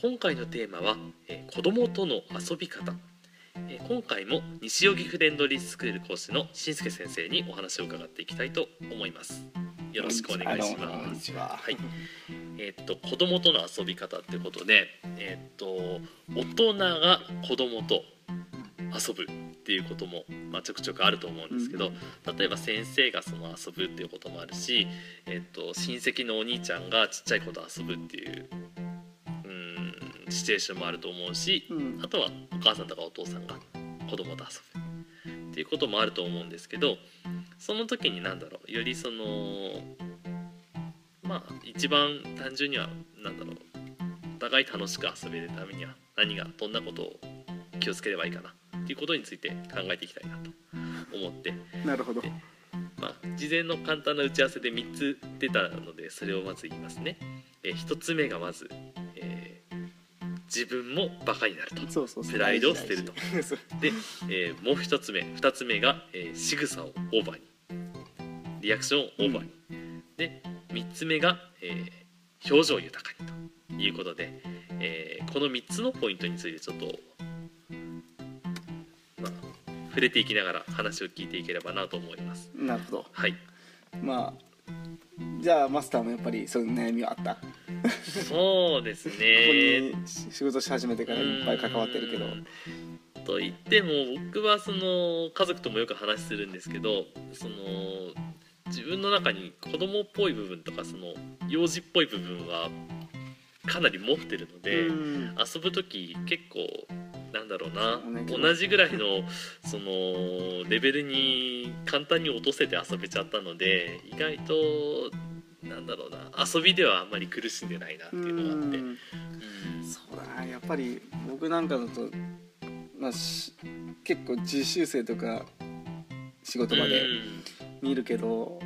今回のテーマは、えー、子供との遊び方。えー今回も西荻フレンドリースクール講師のしんすけ先生にお話を伺っていきたいと思います。よろしくお願いします。は。はい、えーっと子供との遊び方ってことで、えーっと大人が子供と遊ぶっていうことも、まあ、ちょくちょくあると思うんですけど、例えば先生がその遊ぶっていうこともあるし、えーっと親戚のお兄ちゃんがちっちゃい子と遊ぶっていううんシチュエーションもあると思うし、うんあとはお母さんとかお父さんが子供と遊ぶっていうこともあると思うんですけどその時に何だろうよりそのまあ一番単純には何だろうお互い楽しく遊べるためには何がどんなことを気をつければいいかなっていうことについて考えていきたいなと思って、なるほど。まあ、事前の簡単な打ち合わせで3つ出たのでそれをまず言いますね。え1つ目がまず、えー自分もバカになると。そうそう。プライドを捨てると大事。大事で、えーもう一つ目二つ目が、えー、仕草をオーバーにリアクションをオーバーに、で三つ目が、えー表情豊かにということで、えーこの三つのポイントについてちょっと、まあ、触れていきながら話を聞いていければなと思います。なるほど。はい、まあじゃあマスターもやっぱりそういう悩みはあった？こそうですこねに仕事し始めてからいっぱい関わってるけど。と言っても僕はその家族ともよく話するんですけどその自分の中に子供っぽい部分とかその幼児っぽい部分はかなり持ってるので、うん。遊ぶ時結構なんだろうな。ね同じぐらいのそのレベルに簡単に落とせて遊べちゃったので意外となんだろうな。遊びではあんまり苦しんでないなっていうのがあって。うん。うん。そうだな。やっぱり僕なんかだと、まあ、し結構実習生とか仕事場で見るけど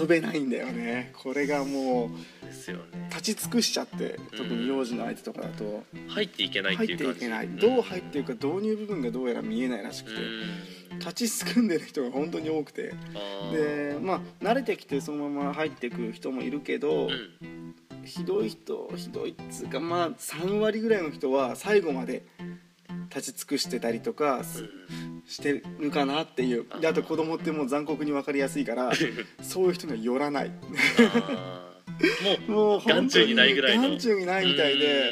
遊べないんだよね。これがもうんですよね。う立ち尽くしちゃって特に幼児の相手とかだと。入っていけないっ入ていう感じ。っていけない。どう入っていくか導入部分がどうやら見えないらしくて。うん立ちすくんでる人が本当に多くて。でまあ慣れてきてそのまま入ってくる人もいるけど、うんひどい人ひどいっつうかまあ3割ぐらいの人は最後まで立ち尽くしてたりとかすしてるかなっていう。であと子供ってもう残酷に分かりやすいからそういう人には寄らない。もう眼中にないぐらいの。眼中にないみたいで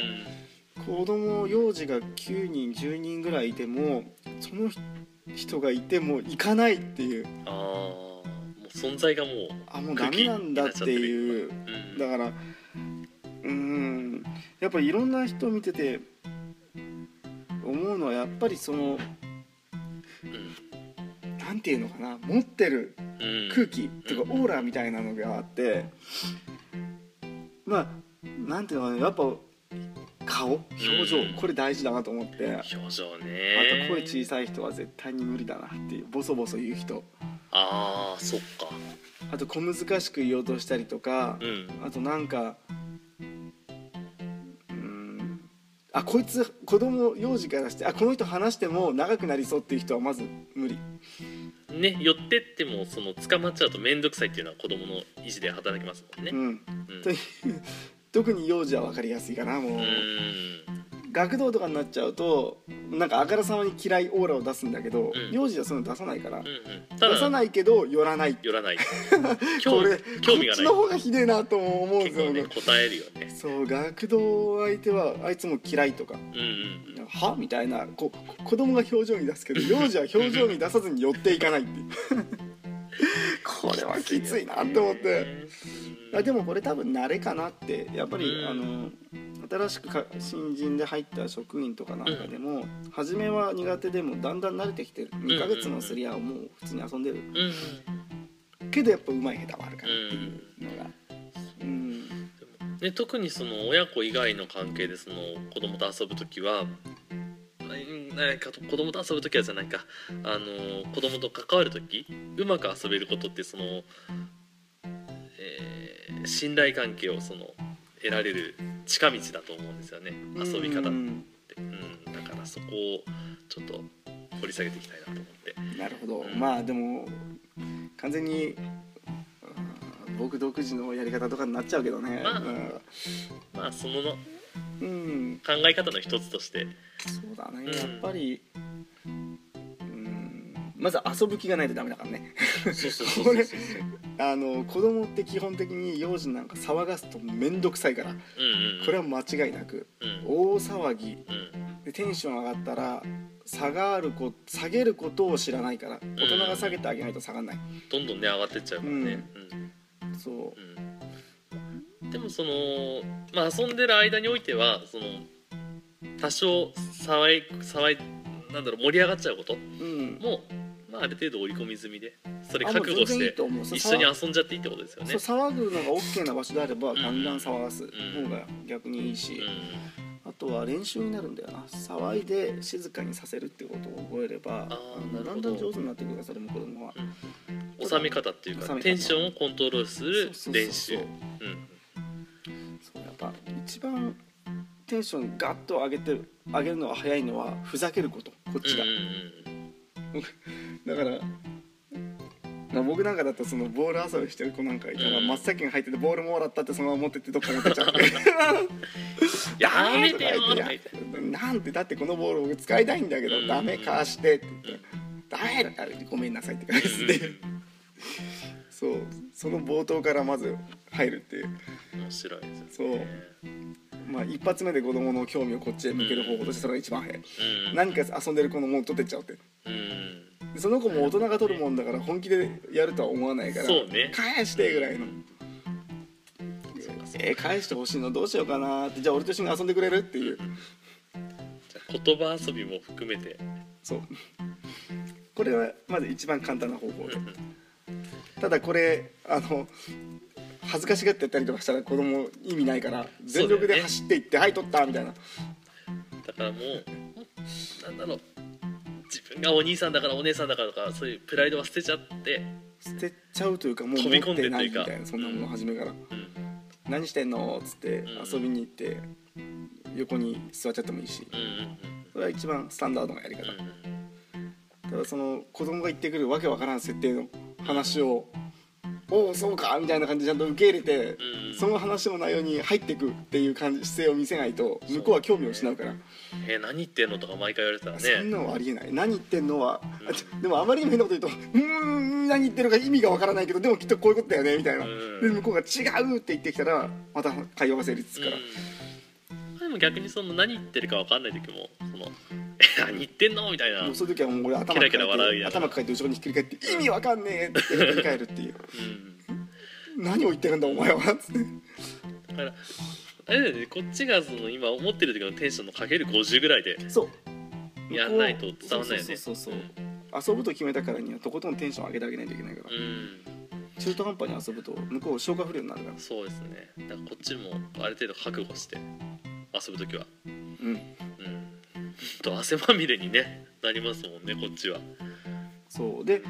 うん。子供幼児が9人10人ぐらいいてもその人がいても行かないっていう。あーもう存在がもうあもうダメなんだっていう。うんだからうーん。やっぱりいろんな人見てて思うのはやっぱりそのうん。なんていうのかな持ってるうん。空気とかオーラみたいなのがあってまあなんていうのかなやっぱ顔表情うん。これ大事だなと思って。あ表情とね声小さい人は絶対に無理だなっていうボソボソ言う人。ああそっか。あと小難しく言おうとしたりとかうん。あとなんかうーんあこいつ子供幼児からしてあこの人話しても長くなりそうっていう人はまず無理。ね寄ってってもその捕まっちゃうと面倒くさいっていうのは子供の意思で働きますもんね。うん。うん。という特に幼児は分かりやすいかなもう、うん。学童とかになっちゃうとなんかあからさまに嫌いオーラを出すんだけど、うん。幼児はそういうの出さないから、うんうん。出さないけど寄らない。寄らない。こ興れ興味がない。こっちの方がひでえなと思うんですよね。答えるよね。そう学童相手はあいつも嫌いとか。うんうんは？みたいな。こ子供が表情に出すけど幼児は表情に出さずに寄っていかないっていう。これはきついなと思ってあでもこれ多分慣れかなってやっぱり、うん。あの新しくか新人で入った職員とかなんかでも、初めは苦手でもだんだん慣れてきてる。2ヶ月のすり合はもう普通に遊んでる。うんけどやっぱ上手い下手はあるからっていうのが。うん。で特にその親子以外の関係でその子供と遊ぶ時はうんなんか子供と遊ぶ時はじゃないか。あの子供と関わる時うまく遊べることってその、えー信頼関係をその得られる近道だと思うんですよね。遊び方って、うん。うん、だからそこをちょっと掘り下げていきたいなと思って。なるほど、うん。まあでも完全にうん僕独自のやり方とかになっちゃうけどね、まあまあそののうん、うん考え方の一つとして。そうだね、うん。やっぱりうんまず遊ぶ気がないとダメだからね。これあの子供って基本的に幼児なんか騒がすと面倒くさいから。うんうんうん。これは間違いなく。うん。大騒ぎ。うん。でテンション上がったら下がるこ下げることを知らないから。大人が下げてあげないと下がんない。どんどんね上がってっちゃうからね、そう。でもそのまあ遊んでる間においてはその多少騒い騒いなんだろう盛り上がっちゃうことうんも、まあ、ある程度織り込み済みでそれ覚悟して一緒に遊んじゃっていいってことですよね。騒ぐのが OK な場所であればん。ガンガン騒がすん。方が逆にいいし、うあとは練習になるんだよな騒いで静かにさせるってことを覚えればだんだん上手になってくるからそれも子供は、ん。収め方っていうかテンションをコントロールする練習。うん。そうやっぱ一番テンションガッと上げて上げるのが早いのはふざけることこっちが、うん だからまあ僕なんかだとそのボール遊びしてる子なんかいたら、うん。真っ先に入っててボールもらったってそのまま持ってってどっか持ってっちゃって やめてよとか言って。なんてだってこのボール僕使いたいんだけど、うん。ダメ貸してって言って、ダメだごめんなさいって返すっていう。そうその冒頭からまず入るっていう。面白いですよねまあ一発目で子供の興味をこっちへ向ける方法としてそれが一番早い、うん。何か遊んでる子のもの取ってっちゃうって。うん。でその子も大人が取るもんだから本気でやるとは思わないからね。返してぐらいの。えー返してほしいのどうしようかなって。じゃあ俺と一緒に遊んでくれるっていう。言葉遊びも含めて。そう。これはまず一番簡単な方法で。うん。ただこれあの恥ずかしがってやったりとかしたら子供意味ないから全力で走っていって「はい取った」みたいな。だからもうなんだろう。自分がお兄さんだからお姉さんだからとかそういうプライドは捨てちゃって、捨てちゃうというかもう飛び込んでないみたいなそんなもの初めから。うん「何してんの?」っつってうん。遊びに行って横に座っちゃってもいいし。それは一番スタンダードなやり方。ただその子供が言ってくるわけわからん設定の話を「おおそうか」みたいな感じでちゃんと受け入れてうん。その話の内容に入っていくっていう感じ姿勢を見せないと向こうは興味を失うから。えー何言ってんのとか毎回言われてたらそんねなのはありえない。何言ってんのはあちょでもあまりにも変なこと言うと「うーん何言ってるか意味がわからないけどでもきっとこういうことだよね」みたいな。うん。で向こうが「違う」って言ってきたらまた会話が成立するから。うんでも逆にその何言ってるか分かんない時もそのえ 何言ってんのみたいな、もうそういう時はもう俺頭抱えて頭抱えて後ろにひっくり返って「意味わかんねえ」ってひっくり返るっていう。うん、「何を言ってるんだお前は」つって。だからあれだよねこっちがその今思ってる時のテンションのかける50ぐらいでそう。やんないと伝わんないよね。そうそうそうそう。遊ぶと決めたからにはとことんテンション上げてあげないといけないから。うん。中途半端に遊ぶと向こう消化不良になるから。そうですね。だからこっちもある程度覚悟して遊ぶ時は。うん。うん。と汗まみれにねなりますもんねこっちは。そう。で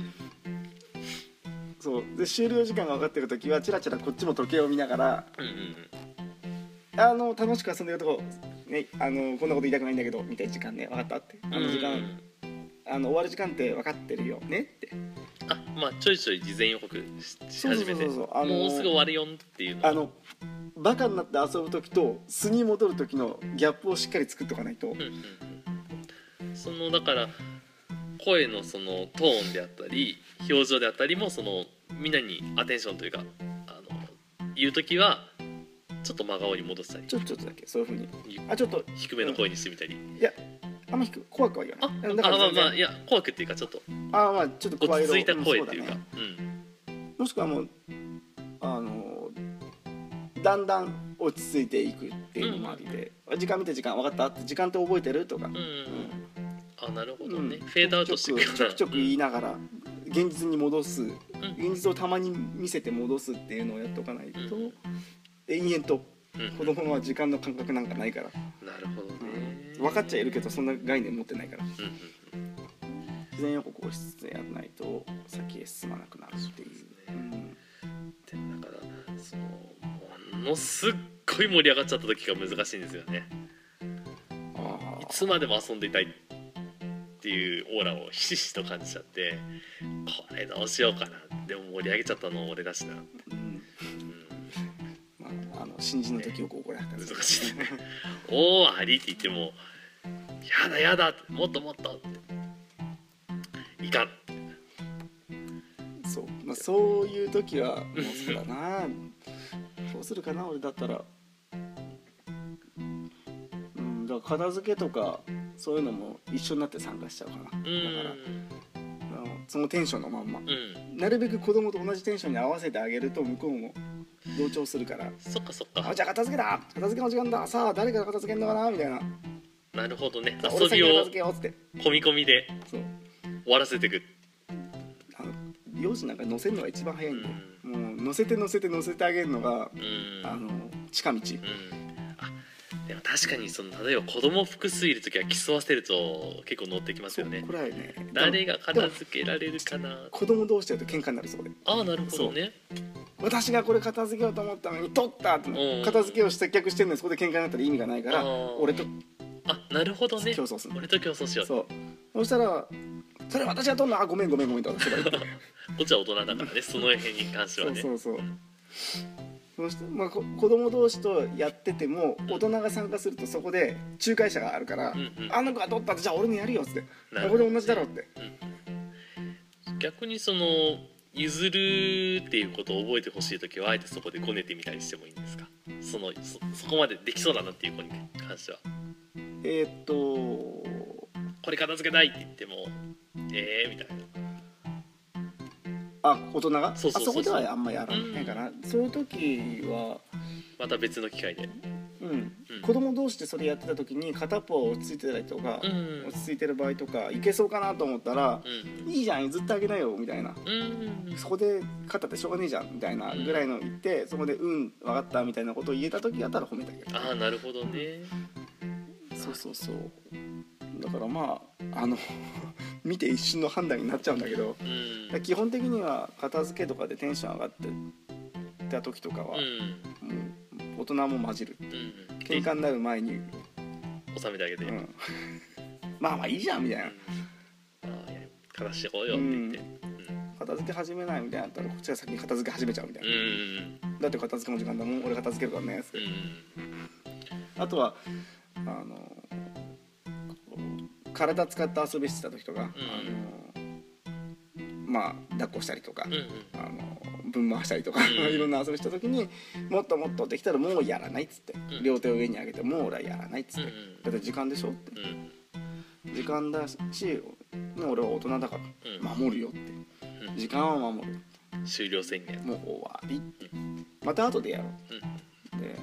そう。で終了時間が分かってる時はチラチラこっちも時計を見ながらうんうんあの楽しく遊んでるとこねあのこんなこと言いたくないんだけどみたいな時間ね分かったって。あの時間、うん。あの終わる時間って分かってるよねってあまあちょいちょい事前予告し始めて。もうすぐ終わるよっていうの。あのバカになって遊ぶ時と素に戻る時のギャップをしっかり作っておかないと、うんうんうん。そのだから声のそのトーンであったり表情であったりもそのみんなにアテンションというかあの言う時はちょっと真顔に戻したり。ちょちょっとだけそういうふうに。あちょっと。低めの声にしてみたり、いやあんま怖くは言ない。あまあだから全然。まあいや怖くっていうかちょっと。あまあちょっと声色落ち着いた声っていうか。ねうん。もしくはもうあのだんだん落ち着いていくっていうのもありで、時間見て時間分かった？って時間って覚えてる？とか、うんうんうん。あなるほどうん。ね、フェードアウトしていくちょくちょく言いながら現実に戻す。うん。現実をたまに見せて戻すっていうのをやっておかないと、うん。延々と。うん。子供は時間の感覚なんかないから。なるほどね分かっちゃいるけどそんな概念持ってないから。事前予告をしつつやらないと先へ進まなくなるっていう、うん。でもだからそのものすっごい盛り上がっちゃった時が難しいんですよね。あいつまでも遊んでいたいっていうオーラをひしひしと感じちゃってこれどうしようかなでも盛り上げちゃったの俺だしな、ー、うん。うん、まあ、あの新人の時よく怒られたんです難しいですねおおありって言ってもやだやだもっともっとっていかん。そう、まあ、そういう時はもうそうだな。どうするかな。俺だったらうんだから片付けとかそういうのも一緒になって参加しちゃうかなだかうんらそのテンションのまんま。うん。なるべく子供と同じテンションに合わせてあげると向こうも同調するから。そっかそっあかじゃあ片付けだ。片付けの時間だ。さあ誰から片付けんのかな？みたいな。なるほどね。遊びを込み込みで終わらせていく。あのなんか乗せるのが一番早いんで、もう乗せて乗せて乗せてあげるのが、うん。あの近道。うん。あでも確かにその例えば子供複数いる時は競わせると結構乗ってきますよね。これはね誰が片付けられるかな？子供同士だと喧嘩になるそうでああなるほどね私がこれ片付けようと思ったのに取ったってうん。片付けを接客してるのにそこで喧嘩になったら意味がないから俺とあなるほどね。競争するの。俺と競争しよう。そう。そしたら「それ私が取るの？あごめんごめんごめん」と私が言って。こっちは大人だからねその辺に関してはね。そうそうそう。そしてまあこ子供同士とやってても大人が参加するとそこで仲介者があるからうんうん「あの子が取ったってじゃあ俺もやるよ」っつって「なるほどこれ同じだろ」って。逆にその譲るっていうことを覚えてほしい時はあえてそこでこねてみたりしてもいいんですか？そのそそこまでできそうだなっていう子に関しては。えーっとこれ片付けたいって言ってもええー、みたいな。あ大人が？そこではあんまやらないかな、そういう時は、また別の機会で。うんうん子供同士でそれやってた時に片方落ち着いてたりとか、うん。落ち着いてる場合とかいけそうかなと思ったらう「いいじゃん譲ってあげなよ」みたいな。そこで勝ったってしょうがねえじゃんみたいなぐらいの言ってそこで「うん分かった」みたいなことを言えた時だったら褒めてあげる。ああなるほどね。そうそうそう。だからまああの 見て一瞬の判断になっちゃうんだけどうん。基本的には片付けとかでテンション上がってた時とかは、うん。もう大人も混じる。うん喧嘩になる前に、収めてあげて、うん、まあまあいいじゃんみたいな。ああいや片してこうよって言って。片付け始めないみたいなったらこっちが先に片付け始めちゃうみたいうん。な、だって片付けの時間だもん俺片付けるからねってうん。うんあとはあの体使って遊びしてた時とか、あのまあ抱っこしたりとか、あのぶん回したりとか、うん。いろんな遊びした時にもっともっとできたらもうやらないっつって、ん。両手を上に上げてもう俺はやらないっつって、だって時間でしょ？ってうん。時間だし、ね、俺は大人だからうん。守るよって。うん。時間は守る。終了宣言。もう終わりまた後でやろう。で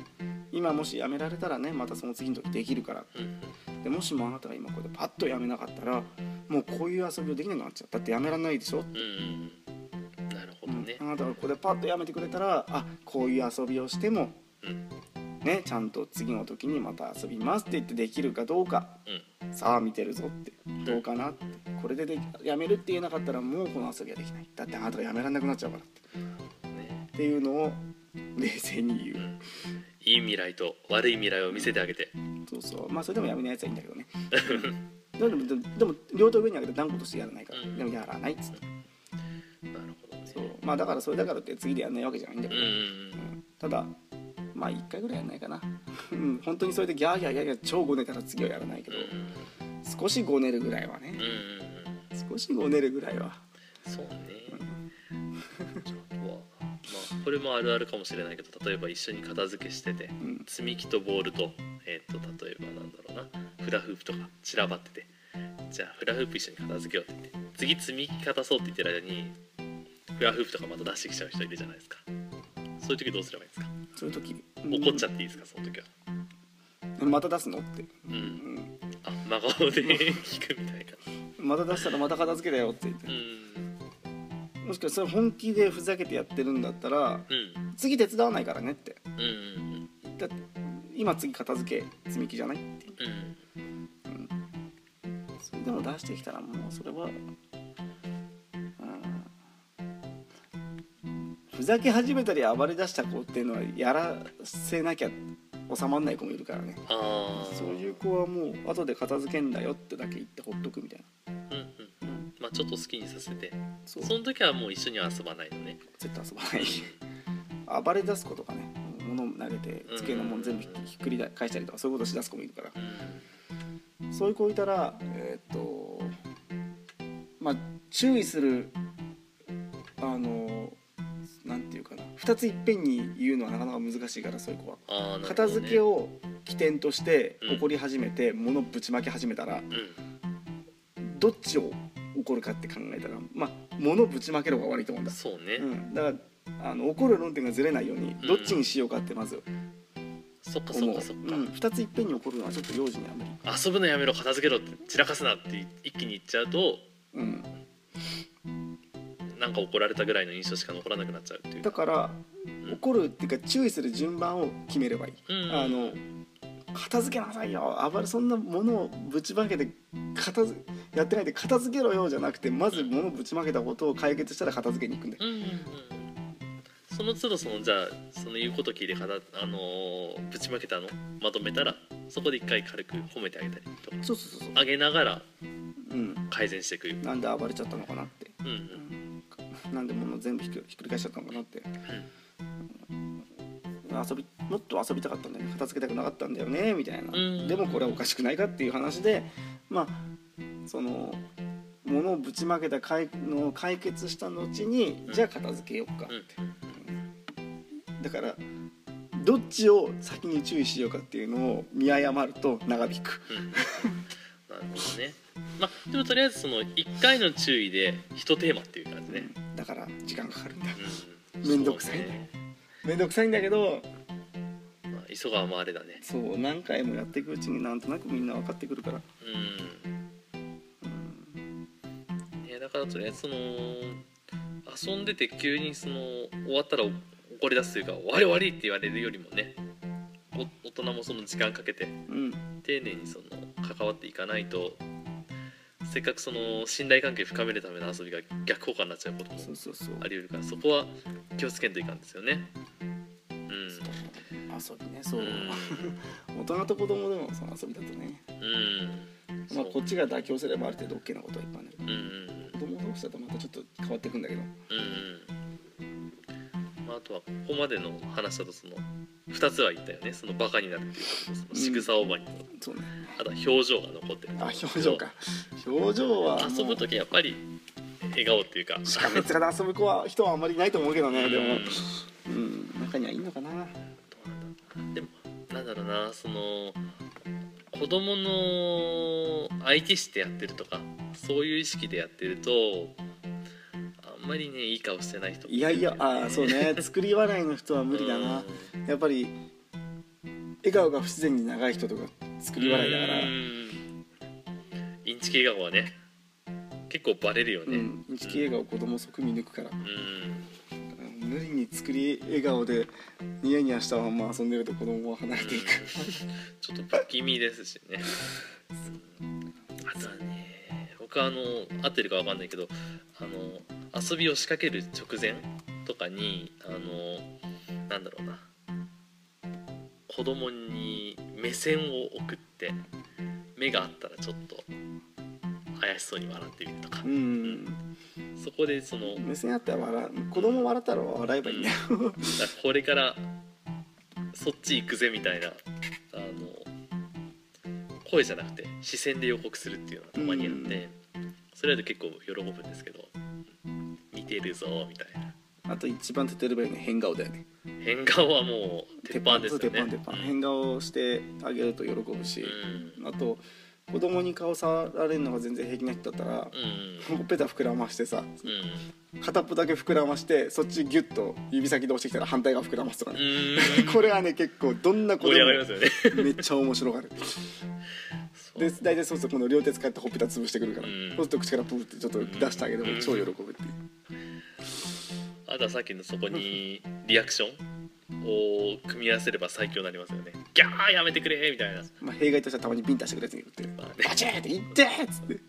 今もしやめられたらねまたその次の時できるから。うん。でもしもあなたが今これでパッとやめなかったらもうこういう遊びをできなくなっちゃう。だってやめられないでしょ、うんほどね。あなたがここでパッとやめてくれたらあこういう遊びをしてもうん。ねちゃんと次の時にまた遊びますって言ってできるかどうか。さあ見てるぞって。どうかなって。これででやめるって言えなかったらもうこの遊びはできない。だってあなたがやめられなくなっちゃうからって。うんね。っていうのを冷静に言う、うん。いい未来と悪い未来を見せてあげて。そうそう。まあそれでもやめないやつはいいんだけどね。でもでも両手を上に上げて断固としてやらないから、うん。でもやらないっつってまあだからそれだからって次でやんないわけじゃないんだけど、うんただまあ1回ぐらいやんないかな。うん本当にそれでギャーギャーギャーギャー超ごねたら次はやらないけど、うん少しごねるぐらいはね。少しごねるぐらいは。そうね。あとはまあこれもあるあるかもしれないけど例えば一緒に片付けしててうん。積み木とボールと,、えー、と例えばなんだろうな。フラフープとか散らばってて。じゃあフラフープ一緒に片付けようって言って次積み木片そうって言ってる間にフラフープとかまた出してきちゃう人いるじゃないですか。そういう時どうすればいいですか？そういう時。怒っちゃっていいですか？その時は。うん。また出すの？って、ううん。ん、あ真顔で聞くみたいな。また出したらまた片付けだよって言って。うん。もしかしたら本気でふざけてやってるんだったらうん。次手伝わないからねって。うんうんだって今次片付け積み木じゃないって。うん。それでも出してきたらもうそれは、ふざけ始めたり暴れ出した子っていうのはやらせなきゃ収まんない子もいるからね。そういう子はもう後で片付けんだよってだけ言ってほっとくみたいな、うんうんうん、まあちょっと好きにさせて。そう。その時はもう一緒には遊ばないのね。絶対遊ばない。暴れ出す子とかね物投げて机のもん全部ひっくり返したりとかそういうことしだす子もいるから。うん。そういう子いたらえーっとまあ注意するあの2ついっぺんに言うのはなかなか難しいからそういう子は。あーなるほどね。片付けを起点としてうん。怒り始めて物ぶちまけ始めたらうん。どっちを怒るかって考えたらまあ物ぶちまける方が悪いと思うんだ、そうね、うん、だからあの怒る論点がずれないようにどっちにしようかってまずそっかそ思う、っかそっか、う。ん、2ついっぺんに怒るのはちょっと幼児には無理。遊ぶのやめろ片付けろって散らかすなって一気に言っちゃうとうんなんか怒られたぐらいの印象しか残らなくなっちゃうっていう。だから怒るっていうか注意する順番を決めればいい、うんあの片付けなさいよ。暴れそんなものをぶちまけて片付やってないで片付けろよじゃなくてまず物をぶちまけたことを解決したら片付けに行くんだよ。うんうんうんその都度そのじゃあその言うこと聞いてかた、あのーぶちまけたの？まとめたらそこで一回軽く褒めてあげたりとか。そうそうそうそう。あげながらうん。改善していく。よなんで暴れちゃったのかなって。うんうんなんで物全部ひっくり返しちゃったのかなって、遊びもっと遊びたかったんだよね。片付けたくなかったんだよね。みたいな、うん。でもこれはおかしくないかっていう話でまあその物をぶちまけた解のを解決した後に、うん。じゃあ片付けようかうん。って、だからどっちを先に注意しようかっていうのを見誤ると長引く。うん。なるほどね。まあでもとりあえずその1回の注意で一テーマっていう感だから時間かかるんだ。うん、めんどくさいね。めんどくさいんだけどまあ、急がば回れだね。そう何回もやっていくうちになんとなくみんな分かってくるから。うん。ねだからとりあえずその遊んでて急にその終わったら怒り出すというか「終わり終わり」って言われるよりもねお大人もその時間かけてうん。丁寧にその関わっていかないとせっかくその信頼関係深めるための遊びが逆効果になっちゃうこともあり得るからそこは気をつけんといかんですよね。うん。遊びねそう、うん。大人と子供でもその遊びだとね、うん。まあ、こっちが妥協すればある程度 OK なことはいっぱいある。うん。うん子供同士だとまたちょっと変わっていくんだけど。うんうん。まあ、あとはここまでの話だとその2つは言ったよね。そのバカになるっていうこととその仕草覚えと、そうね。あとは表情が残ってる。あ表情か。表情はもう遊ぶ時やっぱり笑顔っていうかしかめっ面で遊ぶ子は人はあんまりいないと思うけどねでも。うんうん中にはいいのかな。でもなんだろうな。その子供の相手してやってるとかそういう意識でやってるとあんまりねいい顔してない人いやいやあーそうね。作り笑いの人は無理だな。うんやっぱり笑顔が不自然に長い人とか作り笑いだから。うん。インチキ笑顔はね結構バレるよね。うん。インチキ笑顔子供即見抜くから。うん。無理に作り笑顔でニヤニヤしたまま遊んでると子供は離れていく。ちょっと不気味ですしね。あとはね僕はあの合ってるかわかんないけどあの遊びを仕掛ける直前とかにあのなんだろうな子供に目線を送って目があったらちょっと怪しそうに笑ってみるとか。うん。そこでその目線あったら笑う子供笑ったら笑えばいいんだよ。これからそっち行くぜみたいなあの声じゃなくて視線で予告するっていうのがたまにあって、それだと結構喜ぶんですけど見てるぞみたいな。あと一番手っ取り早いのは変顔だよね変顔はもう鉄板ですよね。鉄板鉄板変顔してあげると喜ぶし、あと子供に顔触られるのが全然平気な人だったらうん。ほっぺた膨らましてさうん。片っぽだけ膨らましてそっちギュッと指先で押してきたら反対側膨らますとかうね、ん。これはね結構どんな子盛でもめっちゃ面白がる。で大体そうするとこの両手使ってほっぺた潰してくるから、うん。そうすると口からプーってちょっと出してあげればうん超喜ぶっていう、あとはさっきのそこにリアクション？を組み合わせれば最強になりますよね。ギャーやめてくれみたいな。まあ、弊害としてはたまにビンタしてくれるやつがいるってまあね。バチーって「いって!」っつって。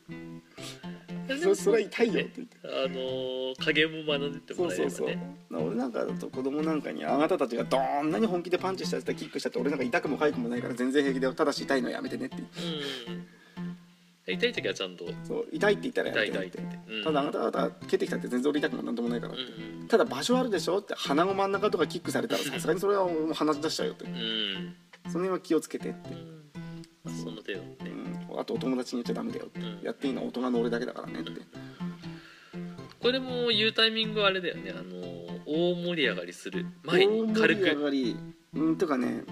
そそれは痛いよって言って。あのー加減も学んでってもらえそうそうそう。ればね俺なんかだと子供なんかにあなたたちがどんなに本気でパンチしたやつだキックしたって俺なんか痛くも痒くもないから全然平気でただし痛いのやめてねって。うん痛い時はちゃんと。そう痛いって言ったらやめてねって。ただあなた方蹴ってきたって全然俺痛くもなんともないから、うんただ場所あるでしょって鼻の真ん中とかキックされたらさすがにそれはもう鼻出しちゃうよって。その辺は気をつけてって、まあその程度ね。うん、あとお友達に言っちゃダメだよって、うん。やっていいのは大人の俺だけだからねって、これも言うタイミングはあれだよね。あのー大盛り上がりする前に軽大盛り上くがり。うんとかね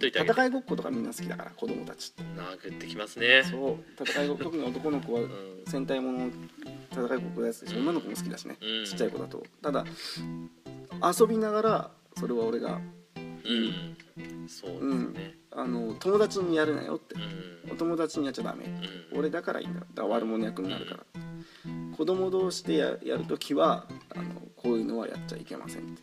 といて戦いごっことかみんな好きだから子供たちって。殴ってきますね。そう。戦いごっこ特に男の子はうん。戦隊もの戦いごっこのやつでし女の子も好きだしね、うん。ちっちゃい子だと。ただ遊びながらそれは俺がうん。そうですね。あの友達にやるなよって。うん。お友達にやっちゃダメ。うん。俺だからいいんだ。だ悪者役になるから。子供同士でややるときはあのこういうのはやっちゃいけませんって、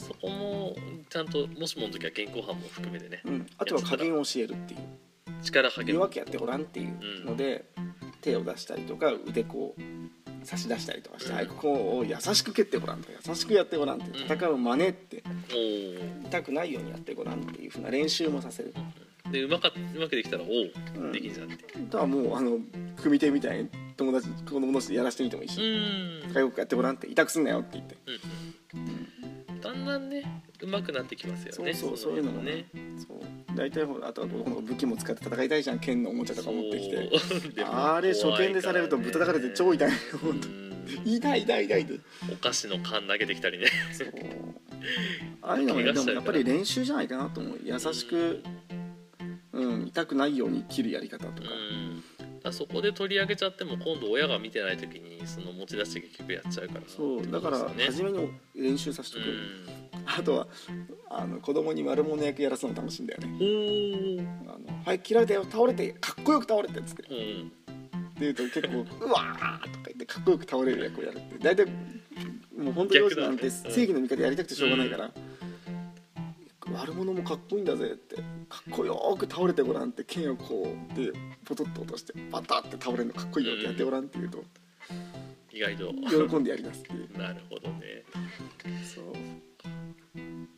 そこもちゃんともしもの時は現行犯も含めてね。うん、あとは加減を教えるっていう。力加減。弱くやってごらんっていうので、手を出したりとか腕こう差し出したりとかして、うん。はいここを優しく蹴ってごらんとか優しくやってごらんってうん。戦う真似っておー。痛くないようにやってごらんっていうふうな練習もさせる。でうまかうまくできたらおお、うんできんじゃんって。あとはもうあの組手みたいに友達子供同士でやらせてみてもいいし、うん。戦いごっこやってごらんって痛くすんなよって言って。うんだんだんねうまくなってきますよねそうそうそういうのもね。そう。大体ほらあとは武器も使って戦いたいじゃん剣のおもちゃとか持ってきて。あれ初見でされるとぶったたかれて超痛い。よ本当うん。痛い痛い痛いって。お菓子の缶投げてきたりね。そう。ああいうのもねでもやっぱり練習じゃないかなと思う。優しく、うん、痛くないように切るやり方とか、うんだそこで取り上げちゃっても今度親が見てない時にその持ち出して結局やっちゃうからそうだから初めに練習させてく、ねあとはあの子供に悪者役やらすの楽しいんだよね。あのはい切られたよ倒れてかっこよく倒れてっつってってうん言うと結構「うわー!」とか言ってかっこよく倒れる役をやるって。大体もう本当に幼児なんて正義の味方やりたくてしょうがないから、悪者もかっこいいんだぜってかっこよく倒れてごらんって剣をこうでポトッと落としてバタって倒れるのかっこいいよってやってごらんって言うと意外と。喜んでやりますっていう。なるほどね。そう。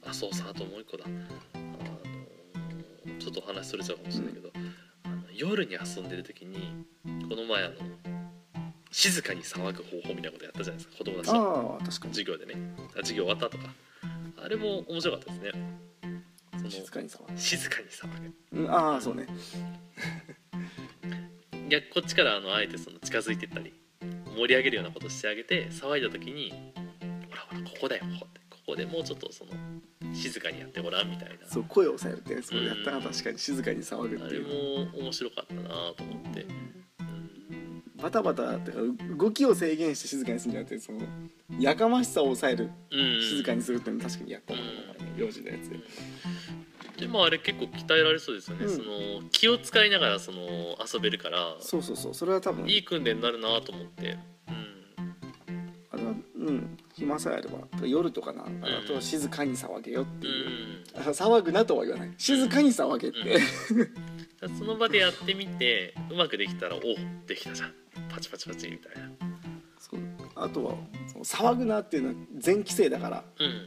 あそうさあともう一個だ。あのちょっとお話それちゃうかもしれないけど、あの夜に遊んでる時にこの前あの静かに騒ぐ方法みたいなことやったじゃないですか。子供たちと。ああ確かに。授業でね。あ授業終わったとか。あれも面白かったですね。その静かに触る、静かに騒うん、ああそうね。ぐ 逆こっちからあのあえてその近づいてったり盛り上げるようなことしてあげて騒いだ時にほらほらここだよここって。ここでもうちょっとその静かにやってごらんみたいな。そう声を抑えるってやつをやったら確かに静かに騒ぐあれっていうも面白かったなと思って、うん。バタバタってか動きを制限して静かにするんじゃなくてそのやかましさを抑えるうん、静かにするっていうの確かにやったもんね幼児のやつ。ででもあれ結構鍛えられそうですよね、うん。その気を使いながらその遊べるから。そうそうそう。それは多分いい訓練になるなと思って、あれはうん。暇さえあれば。夜とかなあとは静かに騒げよってうんいう、うん、あ 騒ぐなとは言わない。静かに騒げって、うん。その場でやってみてうまくできたらおできたじゃん。パチパチパチみたいな。そう。あとはその騒ぐなっていうのは全規制だから。うん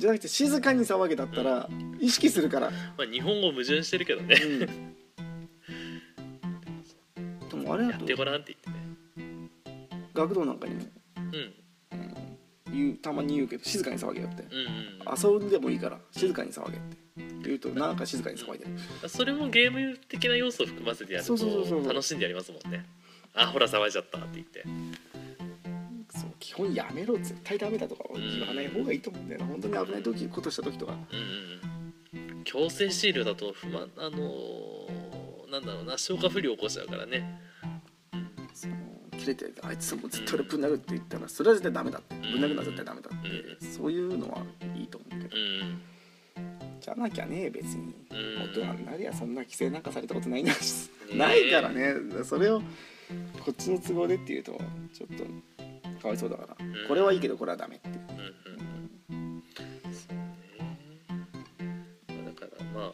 じゃなくて静かに騒げだったら意識するから、まあ日本語矛盾してるけどね。うん、でもあれだとやってごらんって言ってね。学童なんかにもうん。言うたまに言うけど静かに騒げよって。うんうん遊んでもいいから静かに騒げって言うとなんか静かに騒いでる。それもゲーム的な要素を含ませてやるとそうそうそうそう。楽しんでやりますもんね。あほら騒いじゃったって言ってやめろ絶対ダメだとか言わない方がいいと思うんだよな。本当に危ない時ことした時とか。うん強制終了だと不満あのーなんだろうな消化不良起こしちゃうからね。その切れてあいつもずっと俺ぶん殴るって言ったらそれは絶対ダメだって。ぶん殴るのは絶対ダメだって。うそういうのはいいと思うけど。うん。じゃなきゃね別に。うん。大人になりゃそんな規制なんかされたことないな。ないからね。それをこっちの都合でっていうとちょっとかわいそうだから。ん。これはいいけどこれはダメって。うんうんそうね。だからま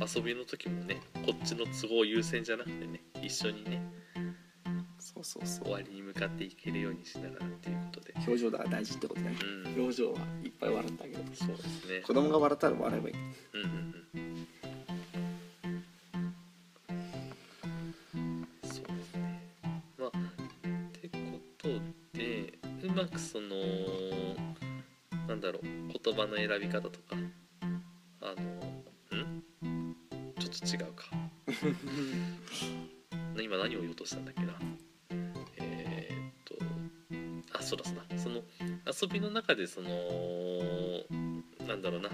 あ遊びの時もねこっちの都合優先じゃなくてね一緒にねそうそうそう。終わりに向かっていけるようにしながらっていうことで。表情だから大事ってことだね。うん。表情はいっぱい笑ってあげるそうですね。子供が笑ったら笑えばいい。うんうんうん葉の選び方とか。あのん？ちょっと違うか。今何を言おうとしたんだっけな。えーっとあそうだそうだ。その遊びの中でそのなんだろうな。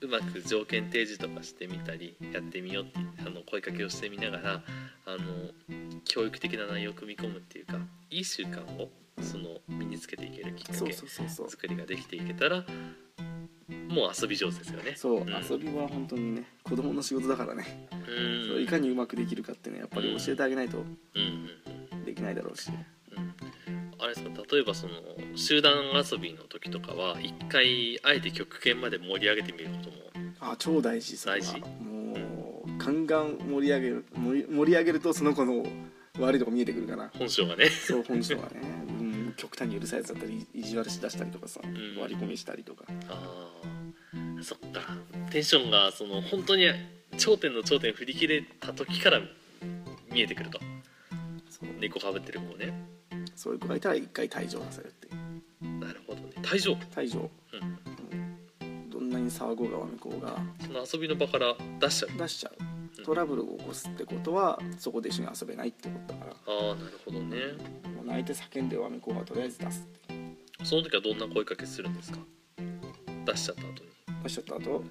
うまく条件提示とかしてみたりやってみようってあの声かけをしてみながらあの教育的な内容を組み込むっていうかいい習慣をその身につけていけるきっかけ作りができていけたらもう遊び上手ですよね。そう、ん。遊びは本当にね子供の仕事だからね、うん。それいかにうまくできるかってねやっぱり教えてあげないとできないだろうし、うん。あれですか例えばその集団遊びの時とかは一回あえて極限まで盛り上げてみることも。あ超大事大事。もうガンガン盛り上げる盛り上げるとその子の悪いとこ見えてくるから。本性がね。そう本性がね、うん、極端にうるさいやつだったり意地悪しだしたりとかさ、ん。割り込みしたりとか。あーそっか。テンションがその本当に頂点の頂点振り切れた時から見えてくると。猫かぶってる子をね。そういう子がいたら一回退場させるってなるほどね。退場、退場、うん、うんどんなに騒ごうがわめこうが。その遊びの場から出しちゃう？出しちゃう。トラブルを起こすってことはそこで一緒に遊べないってことだから。ああなるほどね。もう泣いて叫んでわめこうがとりあえず出すその時はどんな声かけするんですか？出しちゃった後に出しちゃった後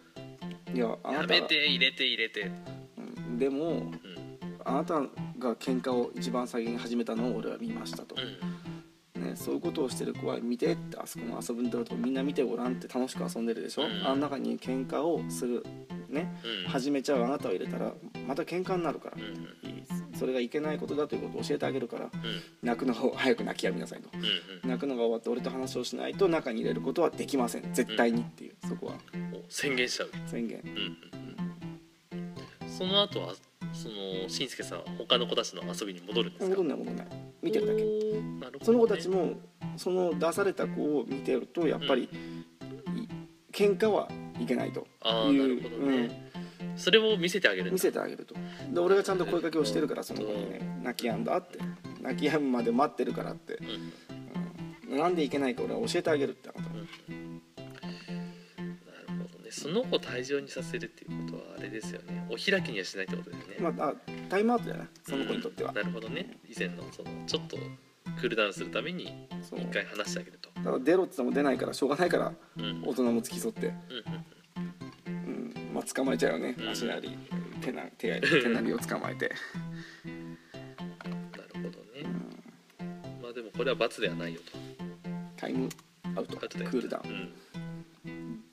いやあなたやめて入れて入れて。うん、でもうん。あなたが喧嘩を一番先に始めたのを俺は見ましたと、うん。ね、そういうことをしてる子は見てってあそこの遊ぶんだろうとみんな見てごらんって楽しく遊んでるでしょ、うん。あの中に喧嘩をするねうん。始めちゃうあなたを入れたらまた喧嘩になるから。うん。うんそれがいけないことだということを教えてあげるからうん。泣くのを早く泣きやみなさいと。うん。泣くのが終わって俺と話をしないと中に入れることはできません。絶対にっていうそこは。宣言しちゃう。宣言。うんうんうん。その後はそのしんすけさんは他の子たちの遊びに戻るんですか？戻んない戻んない。見てるだけ。なるほどね。その子たちもその出された子を見てるとやっぱり、い喧嘩はいけないとああいうなるほどね、それを見せてあげる見せてあげると。で俺がちゃんと声かけをしてるからその子にね泣き止んだって。泣き止むまで待ってるからって、うんうん、なんでいけないか俺は教えてあげるってことなるほどねその子を退場にさせるっていうことはあれですよね。お開きにはしないってことだよね、まああタイムアウトじゃな。いその子にとっては。うん、なるほどね。以前のそのちょっとクールダウンするために一回話してあげると。だから出ろって言っても出ないからしょうがないからうん。うん大人も付き添って、うんうん、まあ捕まえちゃうよね。うん。足なり手な手なり 手なりを捕まえて、なるほどね。うん。まあでもこれは罰ではないよと。タイムアウト。アウトだよクールダウン、うん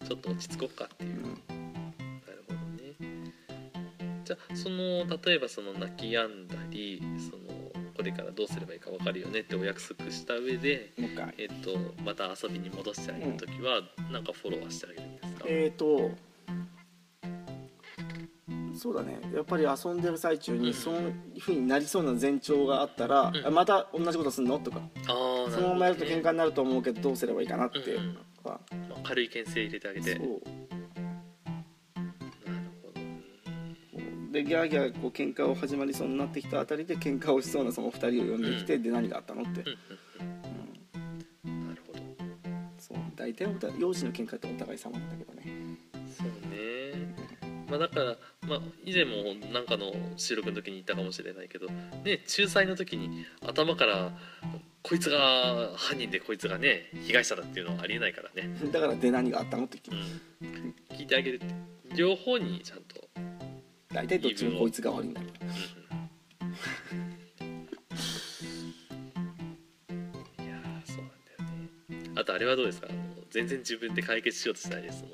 ちょっと落ち着こうかっていう。うん。なるほどね。じゃあその例えばその泣き止んだりそのこれからどうすればいいか分かるよねってお約束した上でえっとまた遊びに戻してあげる時はなんかフォローはしてあげるんですか、えーとそうだね。やっぱり遊んでる最中うん。にそういうふうになりそうな前兆があったら、うん。あまた同じことすんの？とか。そのままやると喧嘩になると思うけどどうすればいいかなって。うん軽い牽制入れてあげて。なるそうほどね。でギャーギャーこう喧嘩を始まりそうになってきたあたりで喧嘩をしそうなその2人を呼んできて、で何があったのって、うんうんうん。なるほど。そう。大体お幼児の喧嘩ってお互い様なんだけどね。そうね。まあだから、まあ、以前もなんかの収録の時に言ったかもしれないけどね仲裁の時に頭からこいつが犯人でこいつがね被害者だっていうのはありえないからね、だからで何があったのって聞うくん、聞いてあげるって。両方にちゃんと、大体どっちもこいつが悪いんだ。ようん、いやーそうなんだよね。あとあれはどうですか？全然自分で解決しようとしないでその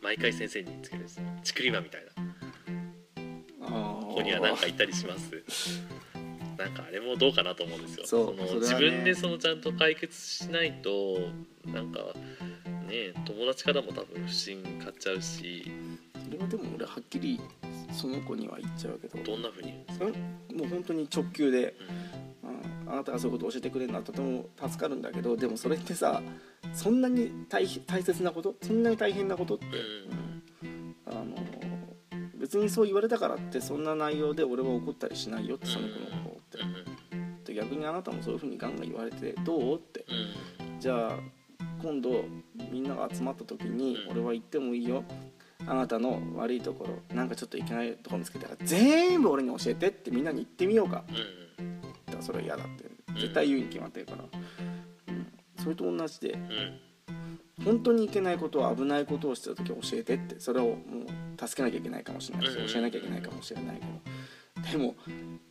毎回先生につけるチクリマンみたいな。あここには何かいたりしますなんかあれもどうかなと思うんですよ。そうの自分でそのちゃんと解決しないとなんかね友達からも多分不信買っちゃうし。それはでも俺はっきりその子には言っちゃうけど。どんなふうにもう本当に直球で、うん、あなたがそういうことを教えてくれるのはとても助かるんだけどでもそれってさそんなに大大切なこと？そんなに大変なことって、うん。あの別にそう言われたからってそんな内容で俺は怒ったりしないよってその子の逆にあなたもそういうふうにガンガン言われてどう？って。うん。じゃあ今度みんなが集まった時にうん。俺は言ってもいいよ。あなたの悪いところなんかちょっといけないところ見つけたら全部俺に教えてってみんなに言ってみようか。うん。うんだからそれは嫌だって。絶対言うに決まってるから、うん、それと同じでうん。本当にいけないことは危ないことをしてた時は教えてってそれをもう助けなきゃいけないかもしれないしうん。教えなきゃいけないかもしれないけど。でも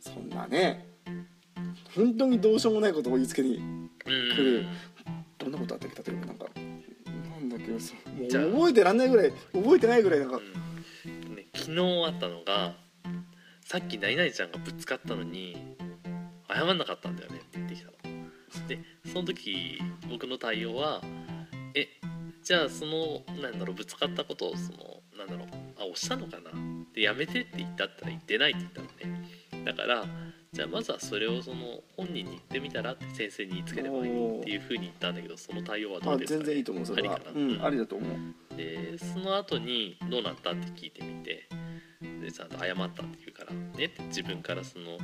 そんなね本当にどうしようもないことを言いつけにうん来るどんなことあったっけ例えばなんかなんだっけそうもう覚えてらんないぐらい覚えてないぐらいなんかうんね、昨日あったのがさっき何々ちゃんがぶつかったのに謝んなかったんだよねって言ってきたの。でその時僕の対応は「えじゃあそのなんだろうぶつかったことをそのなんだろうあ押したのかな?」でやめてって言ったったら言ってないって言ったのねだからじゃあまずはそれをその本人に言ってみたらって先生に言いつければいいっていうふうに言ったんだけどその対応はどあうですか、ね、全然いいと思うそれはありかな？うん。ありだと思うでその後に「どうなった?」って聞いてみて。でちゃんと謝ったって言うからねって自分からその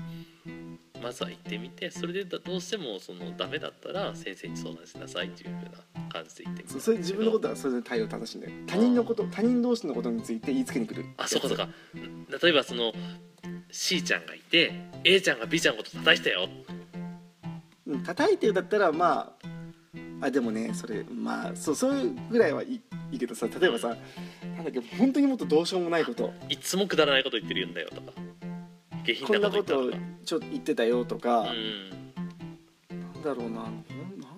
まずは言ってみてそれでだどうしてもそのダメだったら先生に相談しなさいっていう風な感じで言ってみたそれ自分のことはそれで対応正しいんだよ。他人のこと他人同士のことについて言いつけに来るあそうかそうか。うん例えばその C ちゃんがいて A ちゃんが B ちゃんのこと叩いたよ。うん叩いてるだったらまああでもねそれまあそうそういうぐらいはいいいいけどさ例えばさなんだっけ本当にもっとどうしようもないこと。いつもくだらないこと言ってるんだよとか。下こんなこと言ったとか。ちょっと言ってたよとか、うん。なんだろうな。なん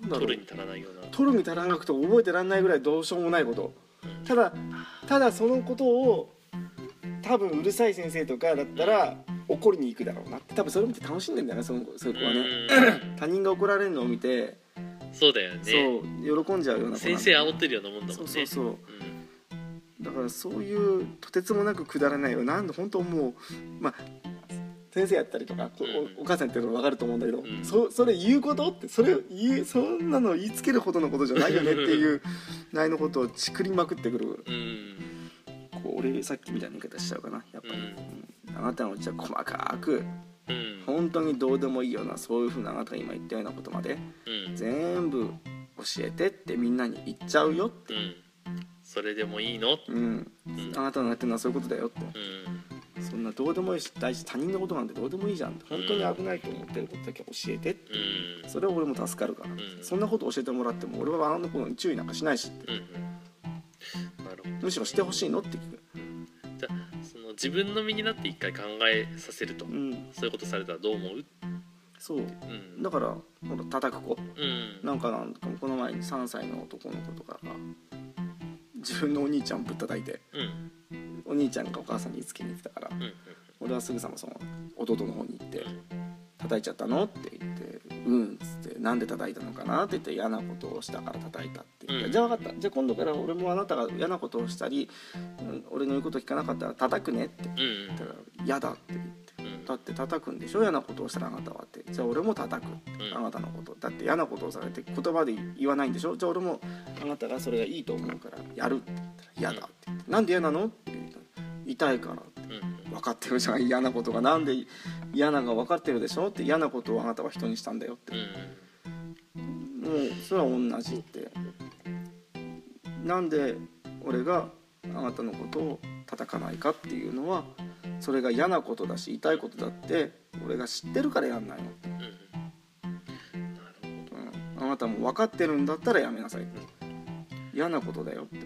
なんだろう。取るに足らないような。取るに足らなくて覚えてらんないぐらいどうしようもないこと。うん。ただただそのことを多分うるさい先生とかだったら怒りに行くだろうなって。多分それ見て楽しんでんだよねそのそういう子はね。うん。他人が怒られるのを見て、そうだよね。そう喜んじゃうような先生煽ってるようなもんだもんね。そうそうそう。うん。だからそういうとてつもなくくだらないよ。なんで本当もうまあ先生やったりとかこうん。おお母さんやってるの分かると思うんだけど、ん。そそれ言うことってそれ言うそんなの言いつけるほどのことじゃないよねっていう 内のことをちくりまくってくる。うんこう俺さっきみたいな言い方しちゃうかな。やっぱり、うん。うん。あなたのうちは細かくうん。本当にどうでもいいようなそういうふうなあなたが今言ったようなことまでうん。全部教えてってみんなに言っちゃうよって、うん。それでもいいの？うん、うん。あなたのやってるのはそういうことだよって。うん。そんなどうでもいいし大事他人のことなんてどうでもいいじゃんって本当に危ないと思ってることだけ教えてって。うん。それは俺も助かるから、ん。そんなこと教えてもらっても俺はあの子に注意なんかしないしってむしろしてほしいのって聞く、じゃあその自分の身になって一回考えさせると、うん、そういうことされたらどう思う？そう。うん。だからほら叩く子。うん。なんかなんかこの前に3歳の男の子とかが自分のお兄ちゃんぶったたいてうん。お兄ちゃんがお母さんにつけに来たからうん俺はすぐさまその弟の方に行って「叩いちゃったの?」って言って「うん」っつって「なんで叩いたのかな?」って言って嫌なことをしたから叩いたって言って、うん。じゃあ分かった。じゃあ今度から俺もあなたが嫌なことをしたり、うん俺の言うこと聞かなかったら叩くねって。うん。言ったら「嫌だ」って言って。うん。だって叩くんでしょ？嫌なことをしたらあなたはって。じゃあ俺も叩く。うん。あなたのこと。だって嫌なことをされて言葉で言わないんでしょ？じゃあ俺もあなたがそれがいいと思うからやるって言ったら嫌だって言って。なんで嫌なの？って言ったら痛いからって。うん。分かってるじゃん。嫌なことがなんで嫌なのが分かってるでしょ？って嫌なことをあなたは人にしたんだよって。うん。もうそれは同じって。なんで俺があなたのことを叩かないかっていうのはそれが嫌なことだし痛いことだって俺が知ってるからやんないの。って、うん、あなたも分かってるんだったらやめなさいって。嫌なことだよって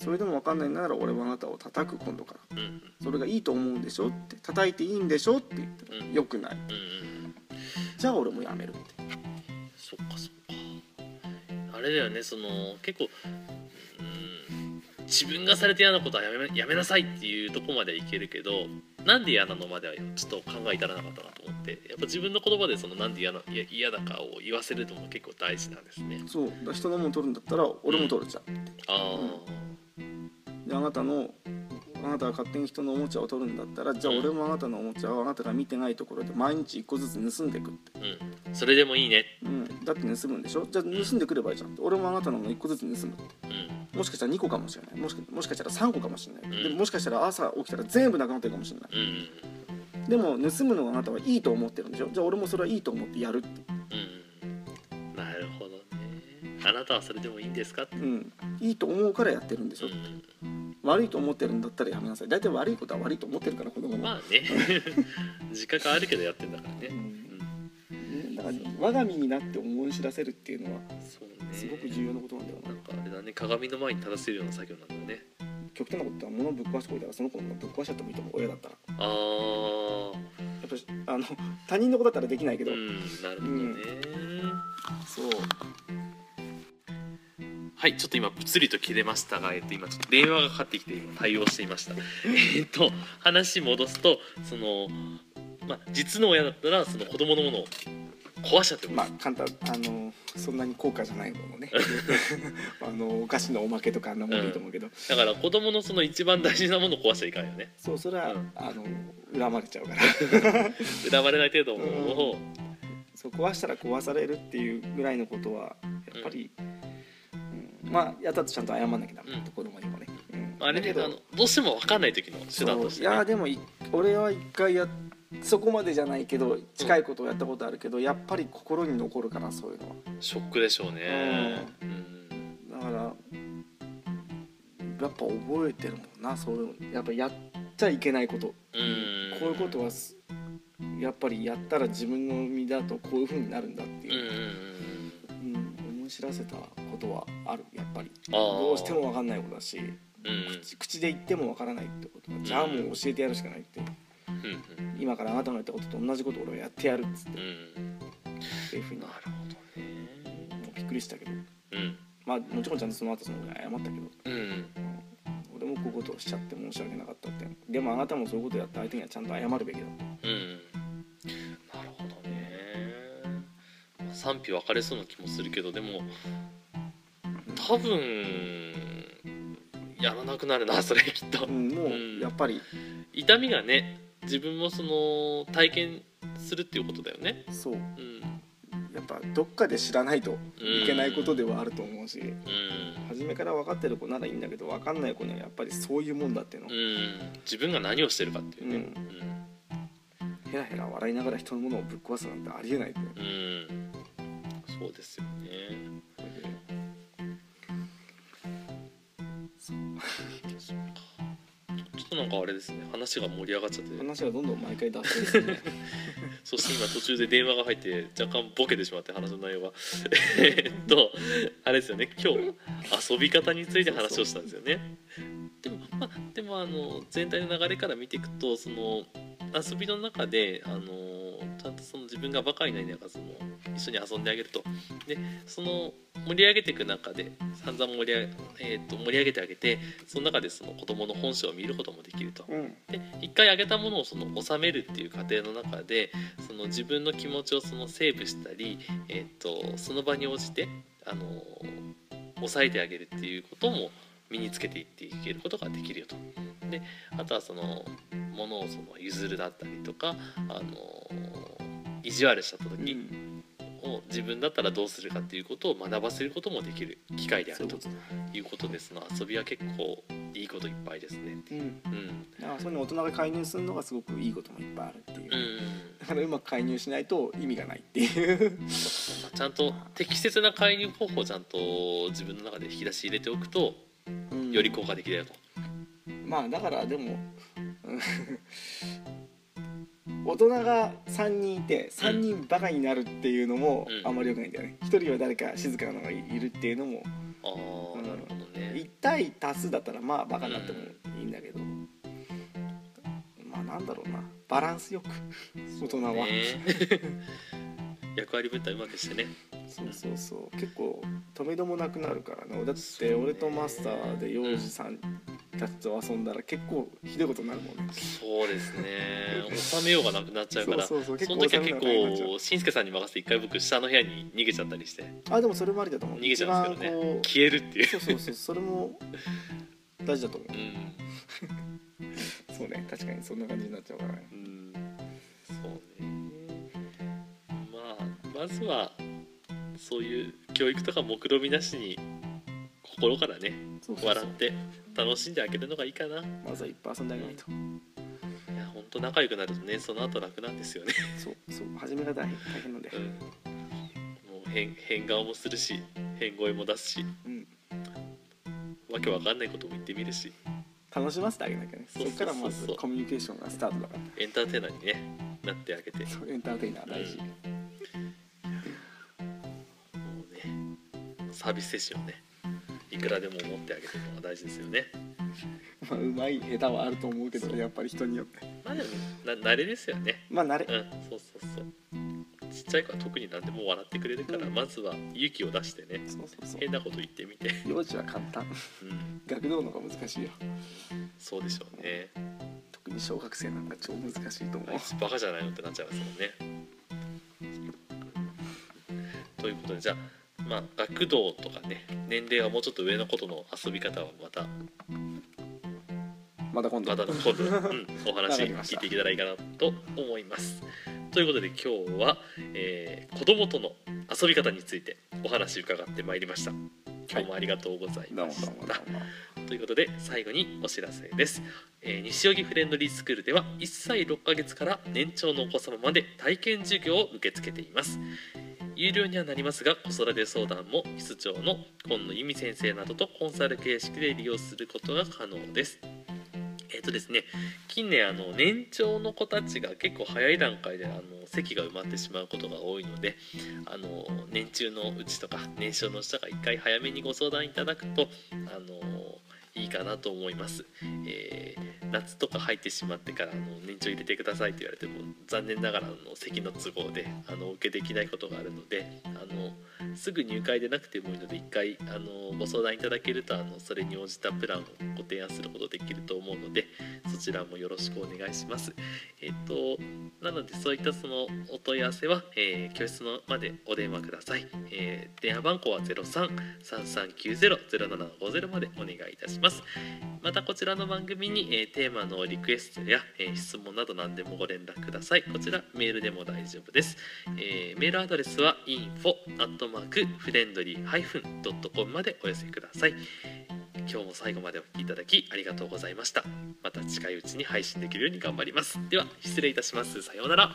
それでも分かんないなら俺はあなたを叩く今度から。うん。それがいいと思うんでしょって。叩いていいんでしょって言ったらうん。よくない。うんうんじゃあ俺もやめるって。そっかそっか。あれだよねその結構うん自分がされて嫌なことはやめやめなさいっていうとこまではいけるけどなんで嫌なのまではちょっと考え至らなかったなと思って。やっぱ自分の言葉でそのなんで嫌ないや嫌だかを言わせるのも結構大事なんですね。そう。人のもの取るんだったら俺も取るじゃんああであなたのあなたが勝手に人のおもちゃを取るんだったらじゃあ俺もあなたのおもちゃをあなたが見てないところで毎日1個ずつ盗んでいくって、うん。それでもいいね。うん、だって盗むんでしょ？じゃあ盗んでくればいいじゃん俺もあなたのもの1個ずつ盗むって。うん。もしかしたら2個かもしれない。もしかもしかしたら3個かもしれない、うん。でもしかしたら朝起きたら全部なくなってるかもしれない。うん。でも盗むのがあなたはいいと思ってるんでしょ？じゃあ俺もそれはいいと思ってやるって。うん。なるほどね。あなたはそれでもいいんですか？うん。いいと思うからやってるんでしょ、うん悪いと思ってるんだったらやめなさい。大体悪いことは悪いと思ってるから子供も、まあね。自覚あるけどやってんだからね、ううん。んだから我が身になって思い知らせるっていうのはすごく重要なことなんだよな。なんかあれだね。鏡の前に立たせるような作業なんだよね。極端なことは物をぶっ壊しておいたらその子のぶっ壊しちゃってもいいと思う。親だったら。ああやっぱりあの他人の子だったらできないけど、うんなるほどね、そうはいちょっと今物理と切れましたが、えっと、今ちょっと電話がかかってきて今対応していました。えっと話戻すとそのまあ実の親だったらその子供のものを壊しちゃってまあ簡単あのそんなに高価じゃないものね。あのお菓子のおまけとかあんなもんでいいと思うけど、だから子供のその一番大事なものを壊しちゃいかんよね。そうそれは、うん。あの恨まれちゃうから。恨まれない程度のものを、そう壊したら壊されるっていうぐらいのことはやっぱり、うんまあやったとちゃんと謝んなきゃダメだと、うん。子供にもね、うん。あれだけどねあのどうしても分かんない時の手段として、ね、いやでもい俺は一回やそこまでじゃないけど近いことをやったことあるけど、やっぱり心に残るからそういうのは。ショックでしょうね。うん。だからやっぱ覚えてるもんなそういうの。やっぱやっちゃいけないこと、うん。こういうことはすやっぱりやったら自分の身だとこういう風になるんだってう。んうんいう、知らせたことはある。やっぱり。どうしても分かんないことだし。うん。うん口口で言っても分からないってこと。はじゃあもう教えてやるしかないって。うん。今からあなたのやったことと同じことを俺はやってやるっつって。っていうふうに。なるほどね。もうびっくりしたけど。うん。まあもちろんちゃんとその後その謝ったけど。うん。俺もこういうことをしちゃって申し訳なかったって。でもあなたもそういうことやった相手にはちゃんと謝るべきだ。とうん賛否分かれそうな気もするけどでも多分やらなくなるな それきっと。うん、もうん。うやっぱり。痛みがね自分もその体験するっていうことだよね。そう。うん。やっぱどっかで知らないといけないことではあると思うしうん。初めから分かってる子ならいいんだけど分かんない子にはやっぱりそういうもんだっていうの。をうん。自分が何をしてるかっていうね。ヘラヘラ笑いながら人のものをぶっ壊すなんてありえないってう。ん、うんそうですよね。ちょっとなんかあれですね。話が盛り上がっちゃって。話がどんどん毎回脱線してね。そして今途中で電話が入って若干ボケてしまって話の内容が えっとあれですよね。今日遊び方について話をしたんですよね。でもまあでもあの全体の流れから見ていくとその遊びの中であのちゃんとその自分がバカになりながらその一緒に遊んであげるとでその盛り上げていく中で散々盛り上げ,、えー、と盛り上げてあげてその中でその子供の本性を見ることもできると。うんで一回あげたものをその収めるっていう過程の中でその自分の気持ちをそのセーブしたり、えー、とその場に応じてあの抑えてあげるっていうことも身につけていっていけることができるよと。であとはそのものをその譲るだったりとかあの意地悪しちゃったう時ん。を自分だったらどうするかっていうことを学ばせることもできる機会であるということ。です。の遊びは結構いいこといっぱいですね。う。ん。うん。だからそういうの大人が介入するのがすごくいいこともいっぱいあるっていう、うん。だからうまく介入しないと意味がないっていう。ちゃんと適切な介入方法をちゃんと自分の中で引き出し入れておくとうんより効果的だよと。まあだからでもうん。大人が3人いて3人バカになるっていうのもうん。あんまり良くないんだよね。1人は誰か静かなのがいるっていうのも。ああ、うん。なるほどね。1対多数だったらまあバカになってもいいんだけど。まあなんだろうな。バランスよく。大人は、ね。役割分担うまくしてね。そうそうそう。結構止めどもなくなるからね。だって俺とマスターで幼児さんたちと遊んだら結構ひどいことになるもんね。そうですね。収めようがなくなっちゃうから。その時は結構しんすけさんに任せて一回僕下の部屋に逃げちゃったりして。あでもそれもありだと思う。逃げちゃうんですけどね。消えるっていうう。そうそうそう。それも大事だと思う。うん。そうね。確かにそんな感じになっちゃうからね。うん。そうね。まあまずはそういう教育とか目論みなしに心からね笑って楽しんであげるのがいいかな。いまずはいっぱい遊んであげないと。やほんと仲良くなるとねその後楽なんですよね。そうそう初めが大変大変なんで。うん。もう変変顔もするし変声も出すし。うん。わけわかんないことも言ってみるし。楽しませてあげなきゃね。そそうそうそう。そうこからまずコミュニケーションがスタートだから。エンターテイナーにねなってあげて。そうエンターテイナー大事、もうサービス精神をねいくらでも持ってあげるのが大事ですよね。まあうまい下手はあると思うけどやっぱり人によって。まあでもな慣れですよね。まあ慣れ。うんそうそうそう。ちっちゃい子は特に何でも笑ってくれるから、うん。まずは勇気を出してねそうそうそう。変なこと言ってみて。幼児は簡単。うん。学童の方が難しいよ。そうでしょうね。特に小学生なんか超難しいと思う。あいつバカじゃないのってなっちゃいますもんね。ということでじゃあまあ学童とかね年齢がもうちょっと上のことの遊び方はまたまた今度またの今度、うん、お話聞いていけたらいいかなと思います。ということで今日は、えー子供との遊び方についてお話伺ってまいりました。今日もありがとうございました。ということで最後にお知らせです、えー西荻フレンドリースクールでは1歳6ヶ月から年長のお子様まで体験授業を受け付けています有料にはなりますが子育て相談も室長の今野由美先生などとコンサル形式で利用することが可能です。えっ、とですね近年あの年長の子たちが結構早い段階であの席が埋まってしまうことが多いのであの年中のうちとか年少のうちとか一回早めにご相談いただくとあのいいかなと思います、えー夏とか入ってしまってからあの年長入れてくださいと言われても残念ながらあの席の都合であのお受けできないことがあるのであのすぐ入会でなくてもいいので一回あのご相談いただけるとあのそれに応じたプランをご提案することできると思うのでそちらもよろしくお願いします。えっ、となのでそういったそのお問い合わせは、えー教室のまでお電話ください。えー電話番号は0333900750までお願いいたします。ますまたこちらの番組に、えーテーマのリクエストや、えー質問など何でもご連絡ください。こちらメールでも大丈夫です。えーメールアドレスは info.friendly-.com までお寄せください。今日も最後までお聞きいただきありがとうございました。また近いうちに配信できるように頑張ります。では失礼いたします。さようなら。